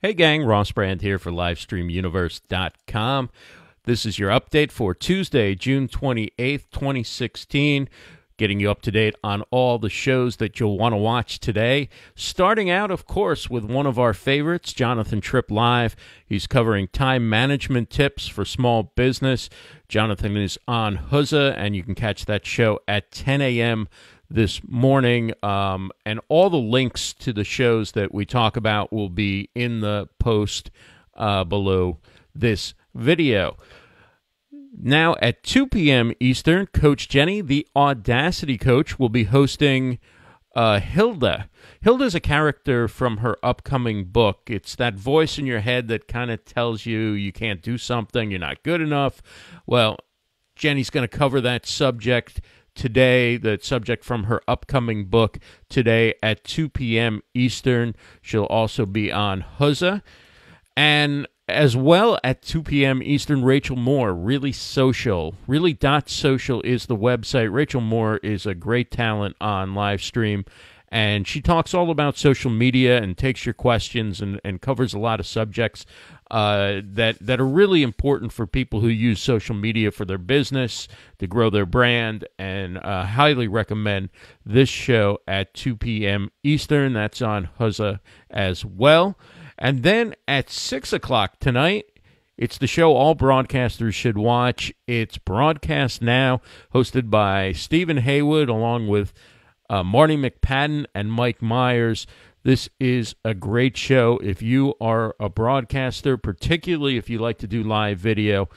Hey, gang, Ross Brand here for LivestreamUniverse.com. This is your update for Tuesday, June 28th, 2016. Getting you up to date on all the shows that you'll want to watch today. Starting out, of course, with one of our favorites, Jonathan Tripp Live. He's covering time management tips for small business. Jonathan is on Huzza, and you can catch that show at 10 a.m this morning. Um, and all the links to the shows that we talk about will be in the post uh, below this video. Now at 2 p.m. Eastern, Coach Jenny, the Audacity coach, will be hosting uh, Hilda. Hilda's a character from her upcoming book. It's that voice in your head that kind of tells you you can't do something, you're not good enough. Well, Jenny's going to cover that subject today, the subject from her upcoming book today at 2 p.m. Eastern. She'll also be on Huzza. And as well at 2 p.m. Eastern, Rachel Moore, Really Social. Really Dot Social is the website. Rachel Moore is a great talent on live stream and she talks all about social media and takes your questions and, and covers a lot of subjects uh, that that are really important for people who use social media for their business to grow their brand. And uh, highly recommend this show at 2 p.m. Eastern. That's on Huzza as well. And then at six o'clock tonight. It's the show all broadcasters should watch. It's Broadcast Now, hosted by Stephen Haywood, along with uh, Marty McPadden and Mike Myers. This is a great show. If you are a broadcaster, particularly if you like to do live video,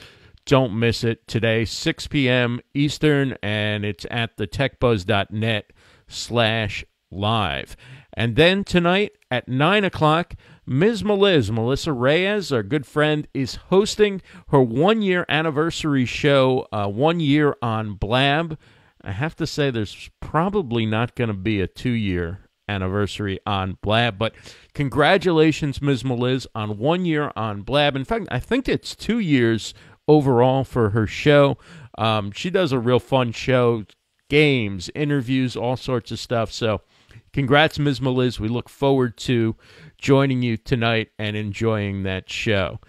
don't miss it today, 6 p.m. Eastern, and it's at the techbuzz.net slash live. And then tonight at 9 o'clock, Ms. Meliz, Melissa Reyes, our good friend, is hosting her one year anniversary show, uh, One Year on Blab. I have to say, there's probably not going to be a two year anniversary on Blab, but congratulations, Ms. Meliz, on one year on Blab. In fact, I think it's two years overall for her show. Um, she does a real fun show, games, interviews, all sorts of stuff. So, congrats, Ms. Meliz. We look forward to joining you tonight and enjoying that show.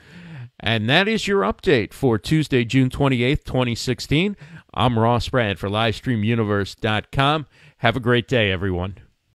And that is your update for Tuesday, June 28th, 2016. I'm Ross Brand for LivestreamUniverse.com. Have a great day, everyone.